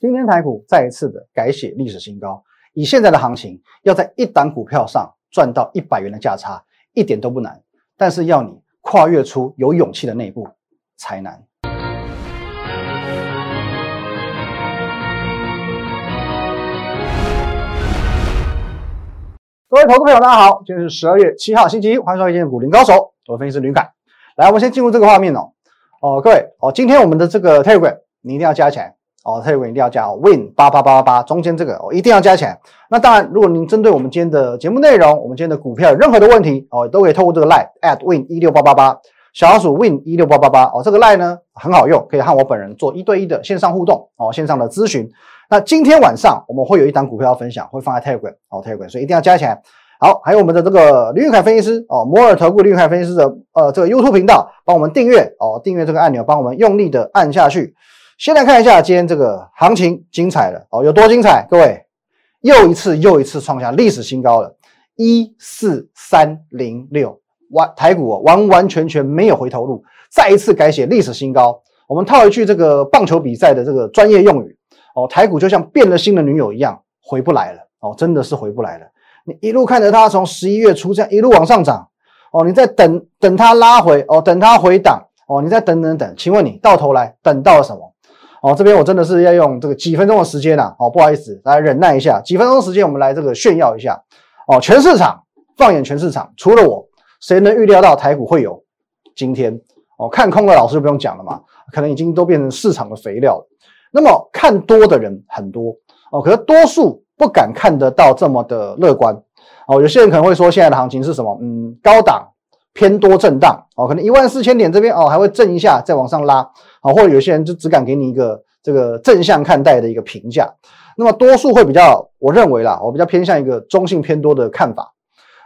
今天台股再一次的改写历史新高，以现在的行情，要在一档股票上赚到一百元的价差，一点都不难。但是要你跨越出有勇气的那一步才难。各位投资朋友，大家好，今天是十二月七号，星期一，欢迎收看今天股林高手，我是分析师吕凯。来，我们先进入这个画面哦。哦，各位哦，今天我们的这个 Telegram 你一定要加起来。哦，Telegram 一定要加哦，Win 八八八八八，中间这个哦一定要加起来。那当然，如果您针对我们今天的节目内容，我们今天的股票有任何的问题哦，都可以透过这个 Line at Win 一六八八八，小老鼠 Win 一六八八八哦，这个 Line 呢很好用，可以和我本人做一对一的线上互动哦，线上的咨询。那今天晚上我们会有一档股票分享，会放在 Telegram 哦，Telegram，所以一定要加起来。好，还有我们的这个李玉凯分析师哦，摩尔投顾李玉凯分析师的呃这个 YouTube 频道，帮我们订阅哦，订阅这个按钮，帮我们用力的按下去。先来看一下今天这个行情精彩了哦，有多精彩？各位，又一次又一次创下历史新高了，一四三零六，完台股哦完完全全没有回头路，再一次改写历史新高。我们套一句这个棒球比赛的这个专业用语哦，台股就像变了心的女友一样，回不来了哦，真的是回不来了。你一路看着它从十一月初这样一路往上涨哦，你在等等它拉回哦，等它回档哦，你再等等等，请问你到头来等到了什么？哦，这边我真的是要用这个几分钟的时间呐，哦，不好意思，大家忍耐一下，几分钟时间我们来这个炫耀一下，哦，全市场放眼全市场，除了我，谁能预料到台股会有今天？哦，看空的老师就不用讲了嘛，可能已经都变成市场的肥料了。那么看多的人很多哦，可是多数不敢看得到这么的乐观哦。有些人可能会说，现在的行情是什么？嗯，高档。偏多震荡哦，可能一万四千点这边哦还会震一下，再往上拉啊，或者有些人就只敢给你一个这个正向看待的一个评价。那么多数会比较，我认为啦，我比较偏向一个中性偏多的看法。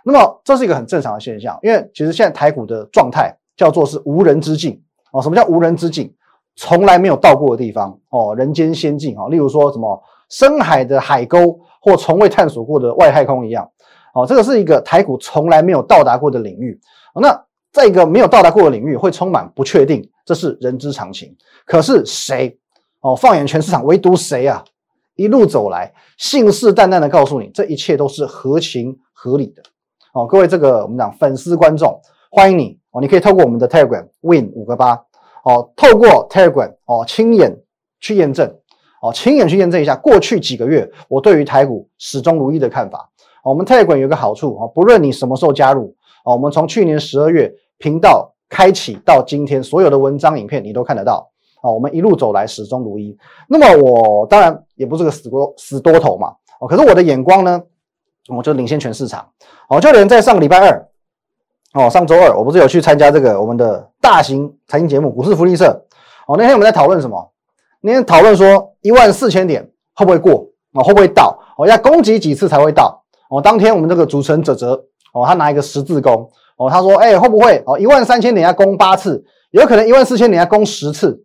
那么这是一个很正常的现象，因为其实现在台股的状态叫做是无人之境哦。什么叫无人之境？从来没有到过的地方哦，人间仙境啊，例如说什么深海的海沟或从未探索过的外太空一样哦，这个是一个台股从来没有到达过的领域。那在一个没有到达过的领域，会充满不确定，这是人之常情。可是谁哦？放眼全市场，唯独谁啊？一路走来，信誓旦旦的告诉你，这一切都是合情合理的哦。各位，这个我们讲粉丝观众，欢迎你哦！你可以透过我们的 Telegram Win 五个八哦，透过 Telegram 哦，亲眼去验证哦，亲眼去验证一下过去几个月我对于台股始终如一的看法。我们 Telegram 有个好处哦，不论你什么时候加入。哦，我们从去年十二月频道开启到今天，所有的文章、影片你都看得到。哦，我们一路走来始终如一。那么我当然也不是个死多死多头嘛。哦，可是我的眼光呢，我就领先全市场。哦，就连在上个礼拜二，哦，上周二我不是有去参加这个我们的大型财经节目《股市福利社》。哦，那天我们在讨论什么？那天讨论说一万四千点会不会过？哦，会不会到？哦，要攻击几次才会到？哦，当天我们这个主持人泽泽。哦，他拿一个十字弓，哦，他说，哎，会不会哦，一万三千点要攻八次，有可能一万四千点要攻十次，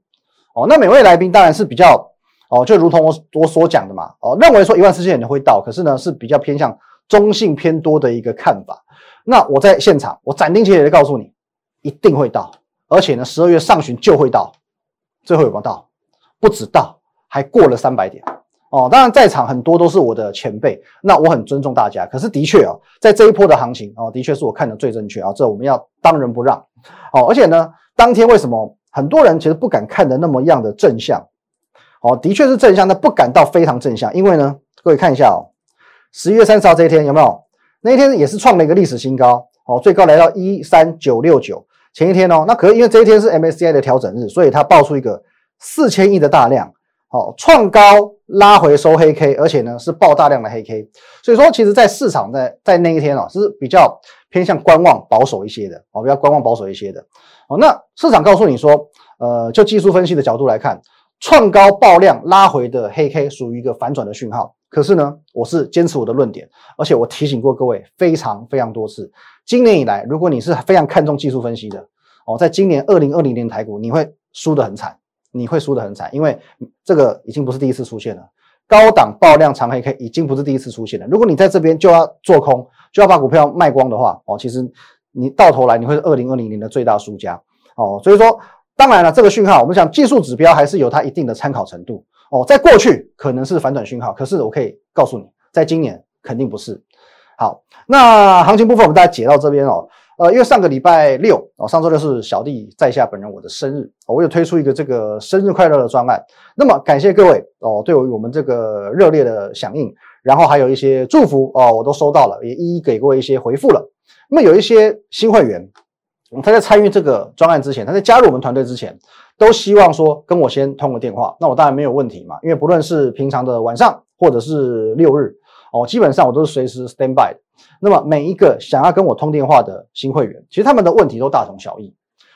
哦，那每位来宾当然是比较，哦，就如同我我所讲的嘛，哦，认为说一万四千点会到，可是呢是比较偏向中性偏多的一个看法。那我在现场，我斩钉截铁的告诉你，一定会到，而且呢十二月上旬就会到，最后有没有到？不止到，还过了三百点。哦，当然在场很多都是我的前辈，那我很尊重大家。可是的确哦，在这一波的行情哦，的确是我看的最正确啊，这我们要当仁不让哦。而且呢，当天为什么很多人其实不敢看的那么样的正向？哦，的确是正向，但不敢到非常正向，因为呢，各位看一下哦，十一月三十号这一天有没有？那一天也是创了一个历史新高哦，最高来到一三九六九。前一天哦，那可是因为这一天是 MSCI 的调整日，所以它爆出一个四千亿的大量。好，创高拉回收黑 K，而且呢是爆大量的黑 K，所以说其实，在市场在在那一天哦，是比较偏向观望保守一些的，哦，比较观望保守一些的。哦，那市场告诉你说，呃，就技术分析的角度来看，创高爆量拉回的黑 K 属于一个反转的讯号。可是呢，我是坚持我的论点，而且我提醒过各位非常非常多次，今年以来，如果你是非常看重技术分析的，哦，在今年二零二零年台股，你会输得很惨。你会输得很惨，因为这个已经不是第一次出现了。高档爆量长黑 K 已经不是第一次出现了。如果你在这边就要做空，就要把股票卖光的话，哦，其实你到头来你会是二零二零年的最大输家。哦，所以说，当然了，这个讯号我们讲技术指标还是有它一定的参考程度。哦，在过去可能是反转讯号，可是我可以告诉你，在今年肯定不是。好，那行情部分我们大家解到这边哦。呃，因为上个礼拜六哦，上周六是小弟在下本人我的生日，我有推出一个这个生日快乐的专案。那么感谢各位哦，对我们这个热烈的响应，然后还有一些祝福哦，我都收到了，也一一给过一些回复了。那么有一些新会员，他在参与这个专案之前，他在加入我们团队之前，都希望说跟我先通个电话。那我当然没有问题嘛，因为不论是平常的晚上或者是六日哦，基本上我都是随时 stand by 的。那么每一个想要跟我通电话的新会员，其实他们的问题都大同小异。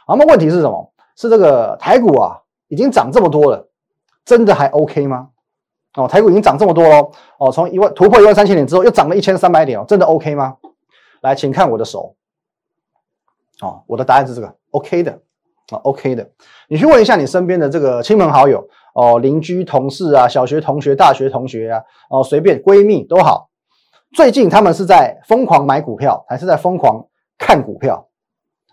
那么问题是什么？是这个台股啊，已经涨这么多了，真的还 OK 吗？哦，台股已经涨这么多喽，哦，从一万突破一万三千点之后，又涨了一千三百点哦，真的 OK 吗？来，请看我的手。哦，我的答案是这个 OK 的啊，OK 的。你去问一下你身边的这个亲朋好友哦，邻居、同事啊，小学同学、大学同学啊，哦，随便闺蜜都好。最近他们是在疯狂买股票，还是在疯狂看股票？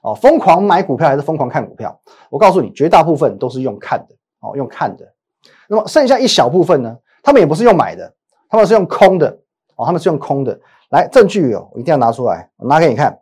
哦，疯狂买股票还是疯狂看股票？我告诉你，绝大部分都是用看的哦，用看的。那么剩下一小部分呢？他们也不是用买的，他们是用空的哦，他们是用空的。来，证据哦，我一定要拿出来，我拿给你看。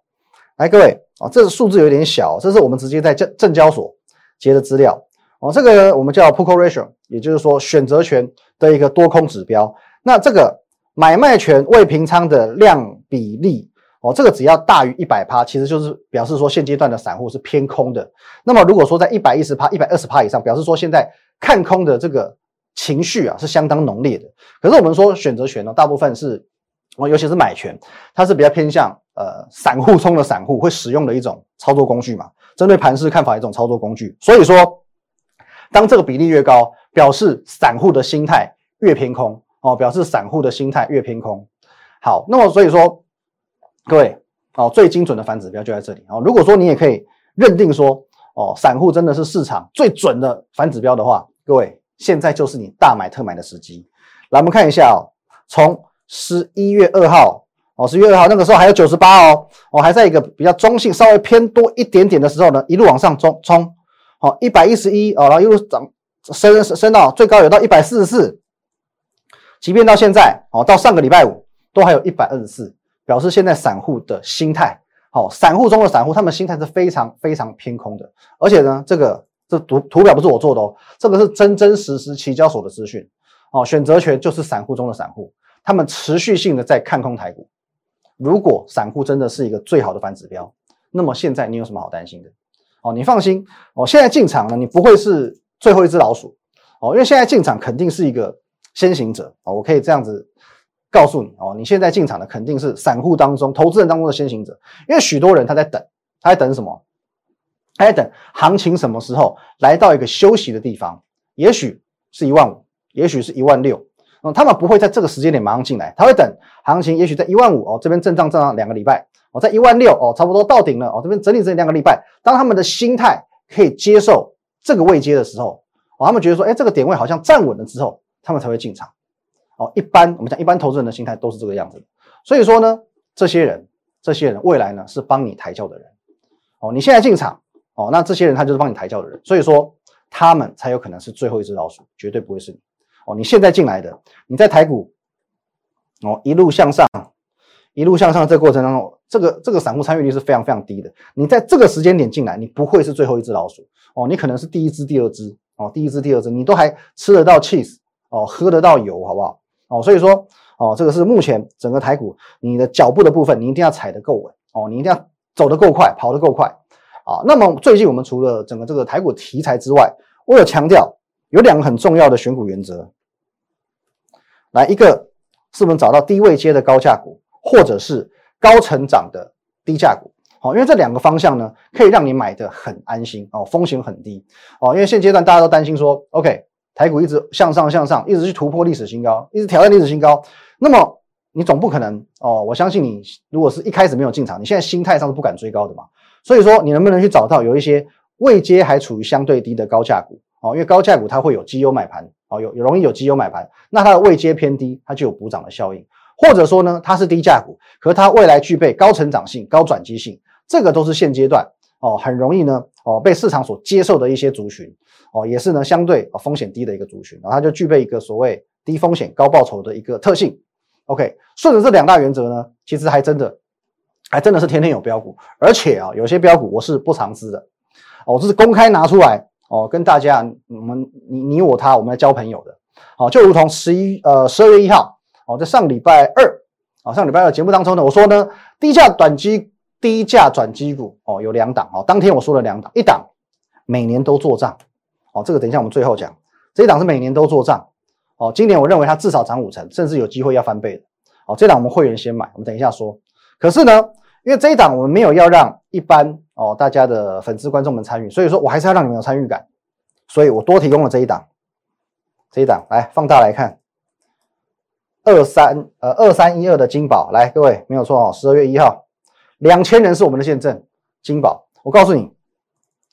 来，各位哦，这个数字有点小，这是我们直接在证证交所接的资料哦。这个我们叫 Put Ratio，也就是说选择权的一个多空指标。那这个。买卖权未平仓的量比例哦，这个只要大于一百趴，其实就是表示说现阶段的散户是偏空的。那么如果说在一百一十趴、一百二十趴以上，表示说现在看空的这个情绪啊是相当浓烈的。可是我们说选择权呢，大部分是哦，尤其是买权，它是比较偏向呃散户中的散户会使用的一种操作工具嘛，针对盘势看法一种操作工具。所以说，当这个比例越高，表示散户的心态越偏空。哦，表示散户的心态越偏空。好，那么所以说，各位哦，最精准的反指标就在这里哦。如果说你也可以认定说，哦，散户真的是市场最准的反指标的话，各位现在就是你大买特买的时机。来，我们看一下哦，从十一月二号哦，十一月二号那个时候还有九十八哦，哦还在一个比较中性、稍微偏多一点点的时候呢，一路往上冲冲，好一百一十一哦，然后又涨升升到最高有到一百四十四。即便到现在，哦，到上个礼拜五都还有一百二十四，表示现在散户的心态，好，散户中的散户，他们心态是非常非常偏空的。而且呢，这个这图图表不是我做的哦，这个是真真实实期交所的资讯，哦，选择权就是散户中的散户，他们持续性的在看空台股。如果散户真的是一个最好的反指标，那么现在你有什么好担心的？哦，你放心，哦，现在进场呢，你不会是最后一只老鼠，哦，因为现在进场肯定是一个。先行者哦，我可以这样子告诉你哦，你现在进场的肯定是散户当中、投资人当中的先行者，因为许多人他在等，他在等什么？他在等行情什么时候来到一个休息的地方？也许是一万五，也许是一万六，嗯，他们不会在这个时间点马上进来，他会等行情，也许在一万五哦，这边震荡震荡两个礼拜，哦，在一万六哦，差不多到顶了哦，这边整理整理两个礼拜，当他们的心态可以接受这个位阶的时候，哦，他们觉得说，哎，这个点位好像站稳了之后。他们才会进场，哦，一般我们讲一般投资人的心态都是这个样子，所以说呢，这些人，这些人未来呢是帮你抬轿的人，哦，你现在进场，哦，那这些人他就是帮你抬轿的人，所以说他们才有可能是最后一只老鼠，绝对不会是你，哦，你现在进来的，你在台股，哦，一路向上，一路向上这个过程当中，这个这个散户参与率是非常非常低的，你在这个时间点进来，你不会是最后一只老鼠，哦，你可能是第一只、第二只，哦，第一只、第二只，你都还吃得到 cheese。哦，喝得到油，好不好？哦，所以说，哦，这个是目前整个台股你的脚步的部分，你一定要踩得够稳，哦，你一定要走得够快，跑得够快，啊。那么最近我们除了整个这个台股题材之外，我有强调有两个很重要的选股原则。来，一个是我们找到低位接的高价股，或者是高成长的低价股，好，因为这两个方向呢，可以让你买的很安心，哦，风险很低，哦，因为现阶段大家都担心说，OK。台股一直向上向上，一直去突破历史新高，一直挑战历史新高。那么你总不可能哦，我相信你，如果是一开始没有进场，你现在心态上是不敢追高的嘛。所以说，你能不能去找到有一些未接还处于相对低的高价股哦？因为高价股它会有绩优买盘哦，有有容易有绩优买盘，那它的未接偏低，它就有补涨的效应。或者说呢，它是低价股，可它未来具备高成长性、高转机性，这个都是现阶段哦，很容易呢哦被市场所接受的一些族群哦，也是呢相对风险低的一个族群，然后它就具备一个所谓低风险高报酬的一个特性。OK，顺着这两大原则呢，其实还真的还真的是天天有标股，而且啊有些标股我是不常知的，哦，这是公开拿出来哦跟大家我们你你我他我们来交朋友的，好，就如同十一呃十二月一号哦在上礼拜二啊上礼拜二节目当中呢，我说呢低价短基。低价转机股哦，有两档哦。当天我说了两档，一档每年都做账哦，这个等一下我们最后讲。这一档是每年都做账哦，今年我认为它至少涨五成，甚至有机会要翻倍的哦。这档我们会员先买，我们等一下说。可是呢，因为这一档我们没有要让一般哦大家的粉丝观众们参与，所以说我还是要让你们有参与感，所以我多提供了这一档。这一档来放大来看，二三呃二三一二的金宝来，各位没有错哦，十二月一号。两千人是我们的见证，金宝，我告诉你，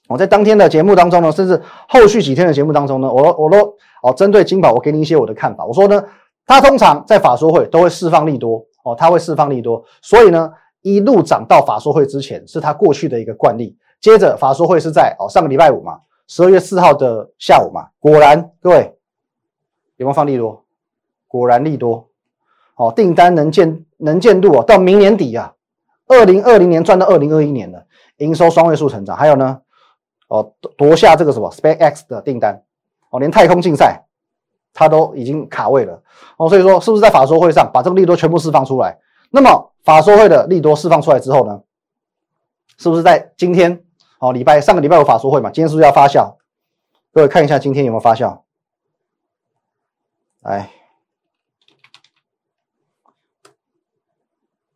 我在当天的节目当中呢，甚至后续几天的节目当中呢，我我都哦针对金宝，我给你一些我的看法。我说呢，它通常在法说会都会释放利多哦，它会释放利多，所以呢一路涨到法说会之前是它过去的一个惯例。接着法说会是在哦上个礼拜五嘛，十二月四号的下午嘛，果然各位有没有放利多？果然利多哦，订单能见能见度哦，到明年底啊。二零二零年赚到二零二一年了，营收双位数成长，还有呢，哦夺下这个什么 SpaceX 的订单，哦连太空竞赛它都已经卡位了，哦所以说是不是在法说会上把这个利多全部释放出来？那么法说会的利多释放出来之后呢，是不是在今天？哦礼拜上个礼拜有法说会嘛？今天是不是要发酵？各位看一下今天有没有发酵？来，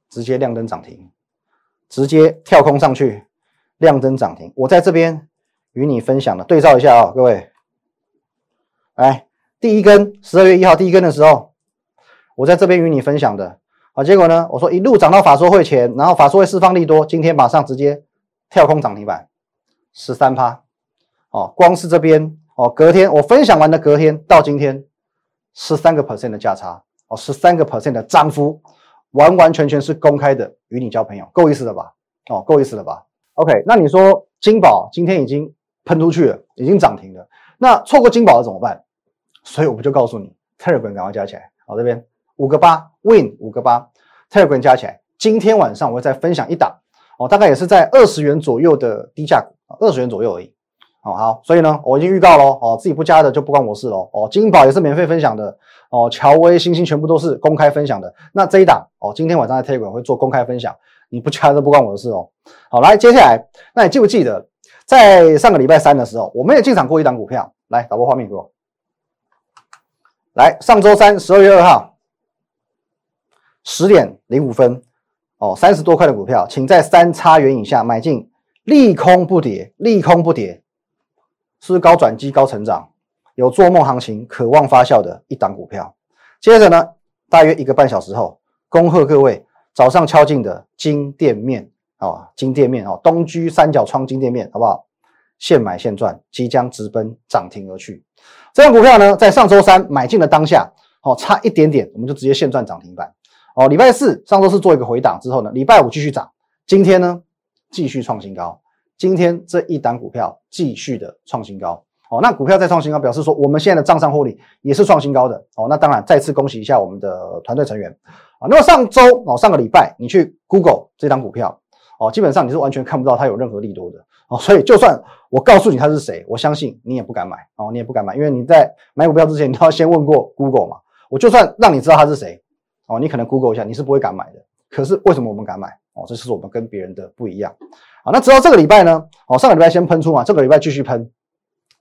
直接亮灯涨停。直接跳空上去，亮灯涨停。我在这边与你分享的，对照一下啊，各位。来，第一根十二月一号第一根的时候，我在这边与你分享的，好，结果呢，我说一路涨到法说会前，然后法说会释放利多，今天马上直接跳空涨停板，十三趴。哦，光是这边哦，隔天我分享完的隔天到今天，十三个 percent 的价差，哦，十三个 percent 的涨幅。完完全全是公开的，与你交朋友，够意思了吧？哦，够意思了吧？OK，那你说金宝今天已经喷出去了，已经涨停了，那错过金宝了怎么办？所以我不就告诉你，Telegram 赶快加起来，好，这边五个八，Win 五个八，Telegram 加起来，今天晚上我会再分享一档，哦，大概也是在二十元左右的低价股，二十元左右而已。哦好，所以呢，我已经预告喽，哦，自己不加的就不关我事喽，哦，金宝也是免费分享的，哦，乔威、星星全部都是公开分享的。那这一档，哦，今天晚上在 Telegram 会做公开分享，你不加都不关我的事哦。好，来，接下来，那你记不记得，在上个礼拜三的时候，我们也进场过一档股票，来，导播画面给我。来，上周三十二月二号十点零五分，哦，三十多块的股票，请在三叉元以下买进，利空不跌，利空不跌。是高转机、高成长，有做梦行情、渴望发酵的一档股票。接着呢，大约一个半小时后，恭贺各位早上敲进的金店面啊，金店面哦，东居三角窗金店面，好不好？现买现赚，即将直奔涨停而去。这张股票呢，在上周三买进的当下，哦，差一点点，我们就直接现赚涨停板。哦，礼拜四、上周四做一个回档之后呢，礼拜五继续涨，今天呢，继续创新高。今天这一档股票继续的创新高，哦，那股票再创新高，表示说我们现在的账上获利也是创新高的，哦，那当然再次恭喜一下我们的团队成员，啊，那么上周哦，上个礼拜你去 Google 这档股票，哦，基本上你是完全看不到它有任何利多的，哦，所以就算我告诉你它是谁，我相信你也不敢买，哦，你也不敢买，因为你在买股票之前你都要先问过 Google 嘛，我就算让你知道它是谁，哦，你可能 Google 一下，你是不会敢买的，可是为什么我们敢买？哦，这是我们跟别人的不一样。好，那直到这个礼拜呢？哦，上个礼拜先喷出嘛，这个礼拜继续喷，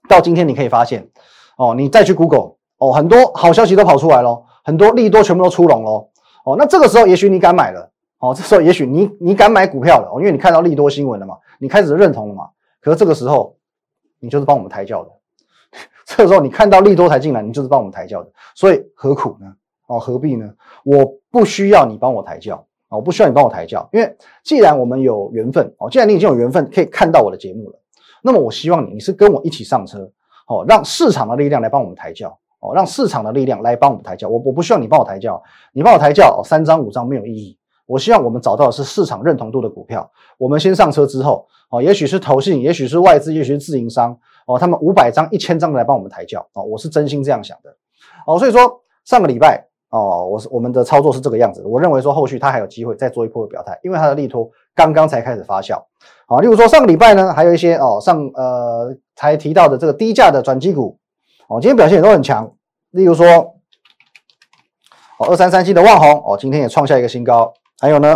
到今天你可以发现，哦，你再去 Google，哦，很多好消息都跑出来了，很多利多全部都出笼喽。哦，那这个时候也许你敢买了，哦，这时候也许你你敢买股票了，哦，因为你看到利多新闻了嘛，你开始认同了嘛。可是这个时候，你就是帮我们抬轿的，这个时候你看到利多才进来，你就是帮我们抬轿的，所以何苦呢？哦，何必呢？我不需要你帮我抬轿。啊，我不需要你帮我抬轿，因为既然我们有缘分哦，既然你已经有缘分可以看到我的节目了，那么我希望你你是跟我一起上车哦，让市场的力量来帮我们抬轿哦，让市场的力量来帮我们抬轿。我我不需要你帮我抬轿，你帮我抬轿哦，三张五张没有意义我希望我们找到的是市场认同度的股票。我们先上车之后，哦，也许是投信，也许是外资，也许是自营商，哦，他们五百张、一千张来帮我们抬轿，哦，我是真心这样想的，哦，所以说上个礼拜，哦，我是我们的操作是这个样子，我认为说后续它还有机会再做一波的表态，因为它的利托刚刚才开始发酵，好，例如说上个礼拜呢，还有一些哦上呃才提到的这个低价的转机股，哦，今天表现也都很强，例如说，哦二三三七的万宏，哦，今天也创下一个新高，还有呢。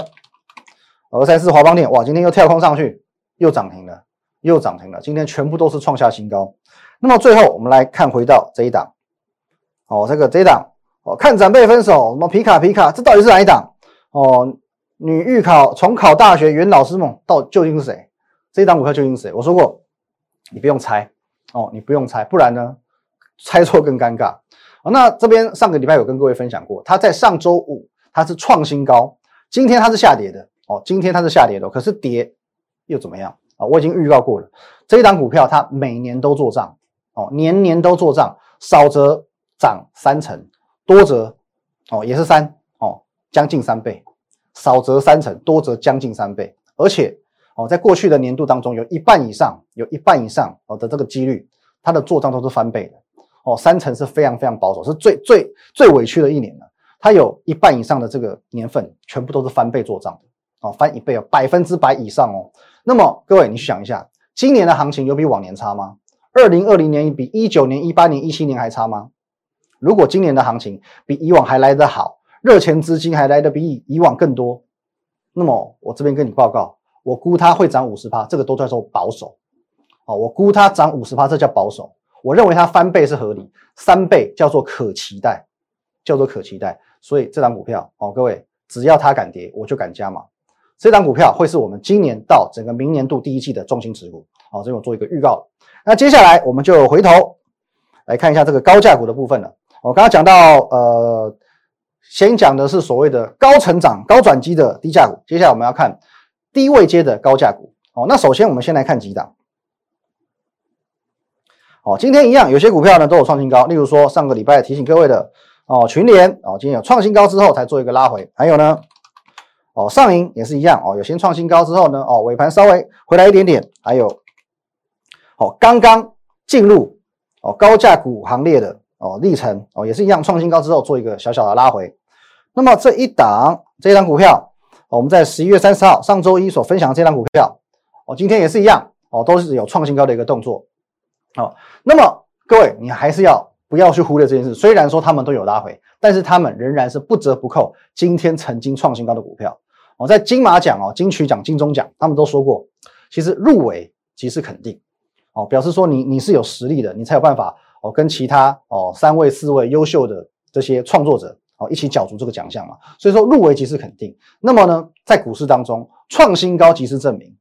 二三四华邦电，哇，今天又跳空上去，又涨停了，又涨停了。今天全部都是创下新高。那么最后我们来看回到这一档，哦，这个这一档，哦，看长辈分手，什么皮卡皮卡，这到底是哪一档？哦，女预考重考大学元老师梦，到究竟是谁？这一档股票究竟是谁？我说过，你不用猜，哦，你不用猜，不然呢，猜错更尴尬。哦，那这边上个礼拜有跟各位分享过，它在上周五它是创新高，今天它是下跌的。哦，今天它是下跌的，可是跌又怎么样啊？我已经预告过了，这一档股票它每年都做账，哦，年年都做账，少则涨三成，多则哦也是三哦，将近三倍，少则三成，多则将近三倍，而且哦，在过去的年度当中，有一半以上，有一半以上哦的这个几率，它的做账都是翻倍的，哦，三成是非常非常保守，是最最最委屈的一年了，它有一半以上的这个年份，全部都是翻倍做账的。哦，翻一倍哦，百分之百以上哦。那么各位，你去想一下，今年的行情有比往年差吗？二零二零年比一九年、一八年、一七年还差吗？如果今年的行情比以往还来得好，热钱资金还来得比以往更多，那么我这边跟你报告，我估它会涨五十趴，这个都叫做保守。哦，我估它涨五十趴，这叫保守。我认为它翻倍是合理，三倍叫做可期待，叫做可期待。所以这张股票哦，各位只要它敢跌，我就敢加码。这档股票会是我们今年到整个明年度第一季的重心持股，好，这边我做一个预告。那接下来我们就回头来看一下这个高价股的部分了。我刚刚讲到，呃，先讲的是所谓的高成长、高转机的低价股，接下来我们要看低位阶的高价股。哦，那首先我们先来看几档。哦，今天一样，有些股票呢都有创新高，例如说上个礼拜提醒各位的哦，群联哦，今天有创新高之后才做一个拉回，还有呢。哦，上影也是一样哦，有先创新高之后呢，哦，尾盘稍微回来一点点，还有，哦，刚刚进入哦高价股行列的哦，历程哦，也是一样，创新高之后做一个小小的拉回。那么这一档这一档股票，我们在十一月三十号上周一所分享的这档股票，哦，今天也是一样哦，都是有创新高的一个动作。好，那么各位你还是要不要去忽略这件事？虽然说他们都有拉回，但是他们仍然是不折不扣今天曾经创新高的股票。哦在金马奖哦、金曲奖、金钟奖，他们都说过，其实入围即是肯定哦，表示说你你是有实力的，你才有办法哦跟其他哦三位四位优秀的这些创作者哦一起角逐这个奖项嘛。所以说入围即是肯定。那么呢，在股市当中创新高即是证明，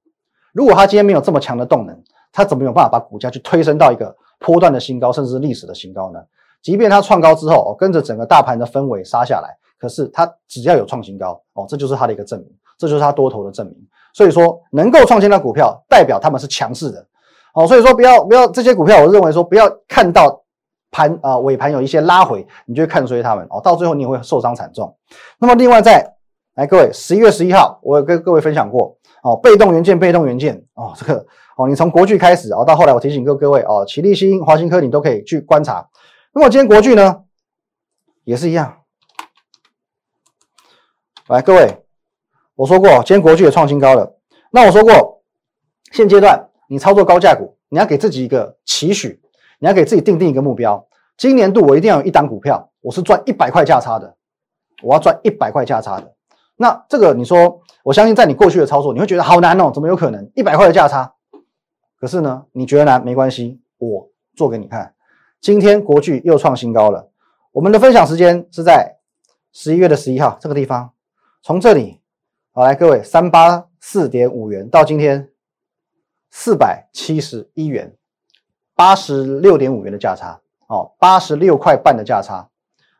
如果他今天没有这么强的动能，他怎么有办法把股价去推升到一个波段的新高，甚至是历史的新高呢？即便他创高之后哦，跟着整个大盘的氛围杀下来。可是它只要有创新高哦，这就是它的一个证明，这就是它多头的证明。所以说，能够创新的股票，代表他们是强势的哦。所以说，不要不要这些股票，我认为说不要看到盘啊尾盘有一些拉回，你就看衰他们哦，到最后你也会受伤惨重。那么另外在来，各位十一月十一号，我有跟各位分享过哦，被动元件，被动元件哦，这个哦，你从国巨开始哦，到后来我提醒各各位哦，齐力新、华新科你都可以去观察。那么今天国巨呢，也是一样。来，各位，我说过，今天国巨也创新高了。那我说过，现阶段你操作高价股，你要给自己一个期许，你要给自己定定一个目标。今年度我一定要有一档股票，我是赚一百块价差的，我要赚一百块价差的。那这个你说，我相信在你过去的操作，你会觉得好难哦，怎么有可能一百块的价差？可是呢，你觉得难没关系，我做给你看。今天国巨又创新高了。我们的分享时间是在十一月的十一号这个地方。从这里，好来各位，三八四点五元到今天四百七十一元，八十六点五元的价差哦，八十六块半的价差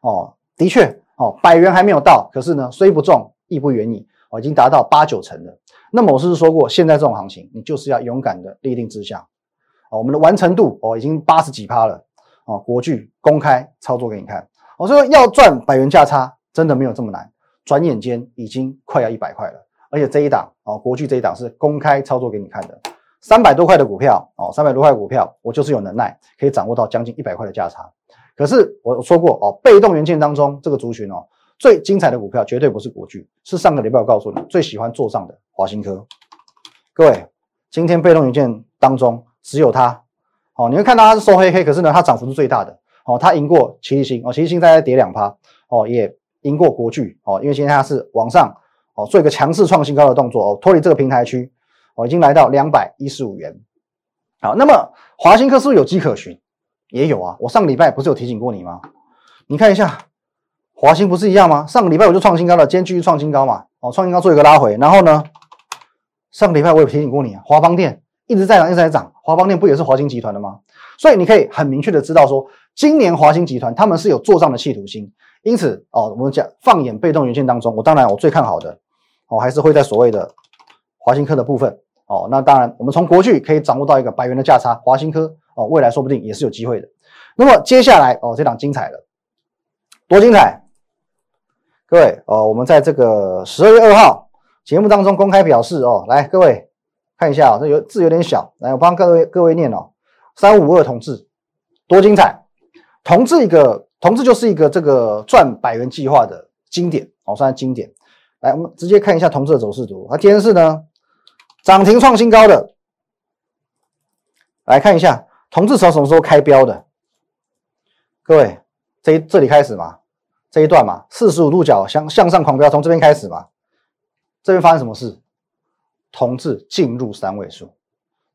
哦，的确哦，百元还没有到，可是呢，虽不中亦不远矣哦，已经达到八九成了。那么我是说过，现在这种行情，你就是要勇敢的立定志向哦。我们的完成度哦，已经八十几趴了哦。国巨公开操作给你看，我说要赚百元价差，真的没有这么难。转眼间已经快要一百块了。而且这一档哦，国巨这一档是公开操作给你看的，三百多块的股票哦，三百多块股票，我就是有能耐可以掌握到将近一百块的价差。可是我说过哦，被动元件当中这个族群哦，最精彩的股票绝对不是国巨，是上个礼拜我告诉你最喜欢做上的华新科。各位，今天被动元件当中只有它哦，你会看到它是收黑黑，可是呢，它涨幅是最大的哦，它赢过奇力星哦，奇力星大概跌两趴哦，也赢过国巨哦，因为今天它是往上。哦，做一个强势创新高的动作哦，脱离这个平台区，哦，已经来到两百一十五元。好，那么华兴科是不是有迹可循？也有啊，我上个礼拜不是有提醒过你吗？你看一下，华兴不是一样吗？上个礼拜我就创新高了，今天继续创新高嘛。哦，创新高做一个拉回，然后呢，上个礼拜我有提醒过你啊，华邦电一直在涨，一直在涨，华邦电不也是华兴集团的吗？所以你可以很明确的知道说，今年华兴集团他们是有做账的企图心。因此，哦，我们讲放眼被动元件当中，我当然我最看好的，哦，还是会在所谓的华新科的部分，哦，那当然我们从国巨可以掌握到一个百元的价差，华新科，哦，未来说不定也是有机会的。那么接下来，哦，这档精彩了，多精彩！各位，哦，我们在这个十二月二号节目当中公开表示，哦，来，各位看一下，这有字有点小，来，我帮各位各位念哦，三五二同志，多精彩，同志一个。同志就是一个这个赚百元计划的经典，哦，算是经典。来，我们直接看一下同志的走势图。它今天是呢涨停创新高的。来看一下同志从什么时候开标的？各位，这这里开始嘛？这一段嘛，四十五度角向向上狂飙，从这边开始嘛？这边发生什么事？同志进入三位数，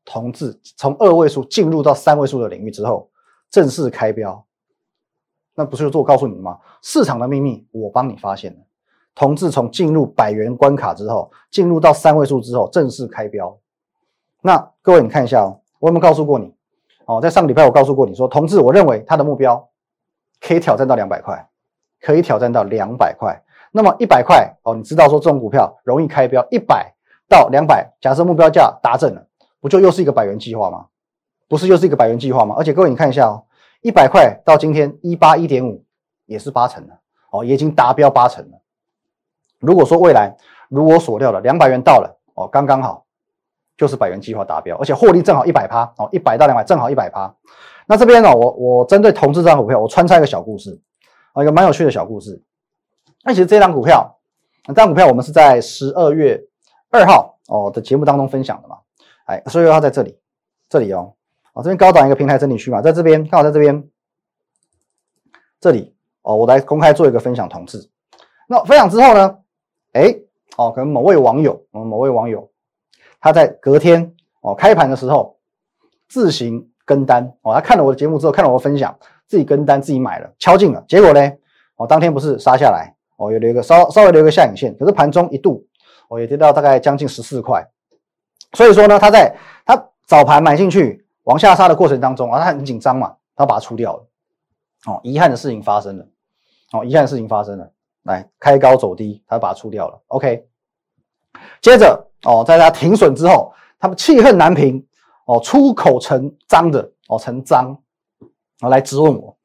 同志从二位数进入到三位数的领域之后，正式开标。那不是就我告诉你们吗？市场的秘密，我帮你发现了。同志从进入百元关卡之后，进入到三位数之后，正式开标。那各位你看一下哦，我有没有告诉过你？哦，在上礼拜我告诉过你说，同志我认为他的目标可以挑战到两百块，可以挑战到两百块。那么一百块哦，你知道说这种股票容易开标，一百到两百，假设目标价达阵了，不就又是一个百元计划吗？不是又是一个百元计划吗？而且各位你看一下哦。一百块到今天一八一点五，也是八成了哦，也已经达标八成了。如果说未来如我所料的两百元到了哦，刚刚好就是百元计划达标，而且获利正好一百趴哦，一百到两百正好一百趴。那这边呢，我我针对同志这张股票，我穿插一个小故事啊，一个蛮有趣的小故事。那其实这张股票，这张股票我们是在十二月二号哦的节目当中分享的嘛，哎，十二月二号在这里，这里哦。我这边高档一个平台整理区嘛，在这边刚好在这边，这里哦，我来公开做一个分享同志。那分享之后呢，哎哦，可能某位网友，嗯，某位网友他在隔天哦开盘的时候自行跟单哦，他看了我的节目之后，看了我的分享，自己跟单自己买了，敲进了。结果呢，哦，当天不是杀下来哦，有留一个稍稍微留一个下影线，可是盘中一度哦也跌到大概将近十四块，所以说呢，他在他早盘买进去。往下杀的过程当中啊，他很紧张嘛，他把它出掉了。哦，遗憾的事情发生了。哦，遗憾的事情发生了。来，开高走低，他把它出掉了。OK，接着哦，在他停损之后，他们气恨难平。哦，出口成脏的哦，成脏，哦来质问我。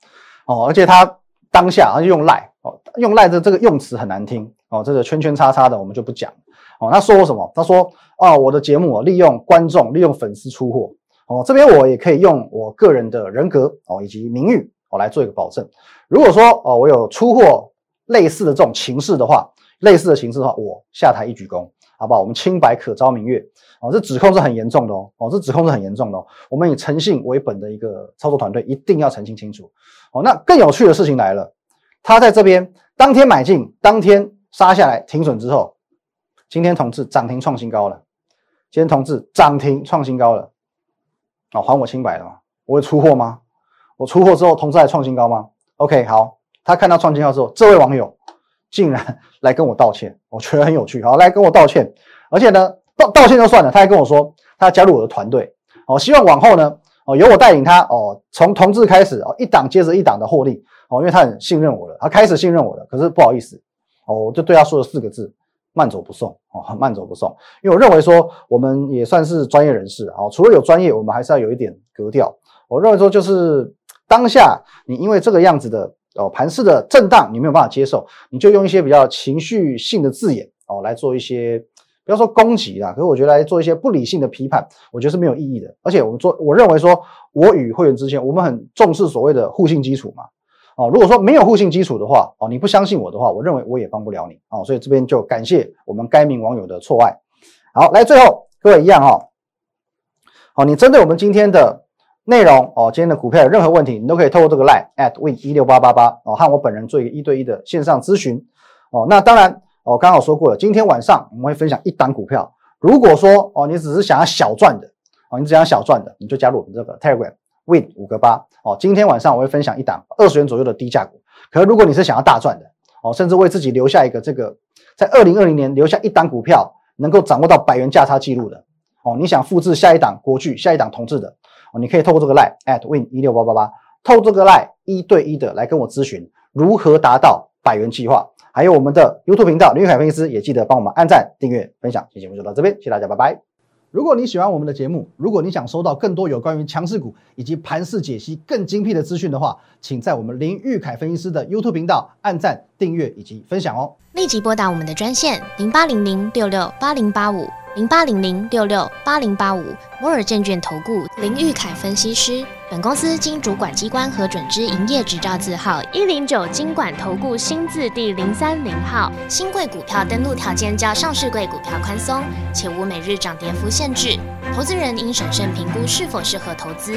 哦，而且他当下他就用赖哦，用赖的这个用词很难听。哦，这个圈圈叉叉的我们就不讲。哦，他说我什么？他说哦，我的节目利用观众，利用粉丝出货。哦，这边我也可以用我个人的人格哦以及名誉哦来做一个保证。如果说哦我有出货类似的这种情势的话，类似的形式的话，我下台一鞠躬，好不好？我们清白可昭明月哦，这指控是很严重的哦，哦这指控是很严重的哦。我们以诚信为本的一个操作团队一定要澄清清楚哦。那更有趣的事情来了，他在这边当天买进，当天杀下来停损之后，今天同志涨停创新高了，今天同志涨停创新高了。啊，还我清白了吗？我会出货吗？我出货之后，同时还创新高吗？OK，好，他看到创新高之后，这位网友竟然来跟我道歉，我觉得很有趣。好，来跟我道歉，而且呢，道道歉就算了，他还跟我说他加入我的团队，哦，希望往后呢，哦，由我带领他，哦，从同志开始，哦，一档接着一档的获利，哦，因为他很信任我了，他开始信任我了。可是不好意思，哦，我就对他说了四个字。慢走不送哦，慢走不送，因为我认为说我们也算是专业人士啊，除了有专业，我们还是要有一点格调。我认为说就是当下你因为这个样子的哦盘势的震荡你没有办法接受，你就用一些比较情绪性的字眼哦来做一些。不要说攻击啦，可是我觉得来做一些不理性的批判，我觉得是没有意义的。而且我们做，我认为说，我与会员之间，我们很重视所谓的互信基础嘛。哦，如果说没有互信基础的话，哦，你不相信我的话，我认为我也帮不了你。哦，所以这边就感谢我们该名网友的错爱。好，来最后各位一样哦，好，你针对我们今天的内容哦，今天的股票有任何问题，你都可以透过这个 line at win 一六八八八哦，和我本人做一个一对一的线上咨询。哦，那当然。哦，刚好说过了，今天晚上我们会分享一档股票。如果说哦，你只是想要小赚的，哦，你只想小赚的，你就加入我们这个 Telegram Win 五个八。哦，今天晚上我会分享一档二十元左右的低价股。可如果你是想要大赚的，哦，甚至为自己留下一个这个在二零二零年留下一档股票能够掌握到百元价差记录的，哦，你想复制下一档国巨、下一档同志的，哦，你可以透过这个 Line at Win 一六八八八，透过这个 Line 一对一的来跟我咨询如何达到百元计划。还有我们的 YouTube 频道林玉凯分析师也记得帮我们按赞、订阅、分享。今天节目就到这边，谢谢大家，拜拜。如果你喜欢我们的节目，如果你想收到更多有关于强势股以及盘势解析更精辟的资讯的话，请在我们林玉凯分析师的 YouTube 频道按赞、订阅以及分享哦。立即拨打我们的专线零八零零六六八零八五零八零零六六八零八五摩尔证券投顾林玉凯分析师。本公司经主管机关核准之营业执照字号一零九金管投顾新字第零三零号。新贵股票登录条件较上市贵股票宽松，且无每日涨跌幅限制。投资人应审慎评估是否适合投资。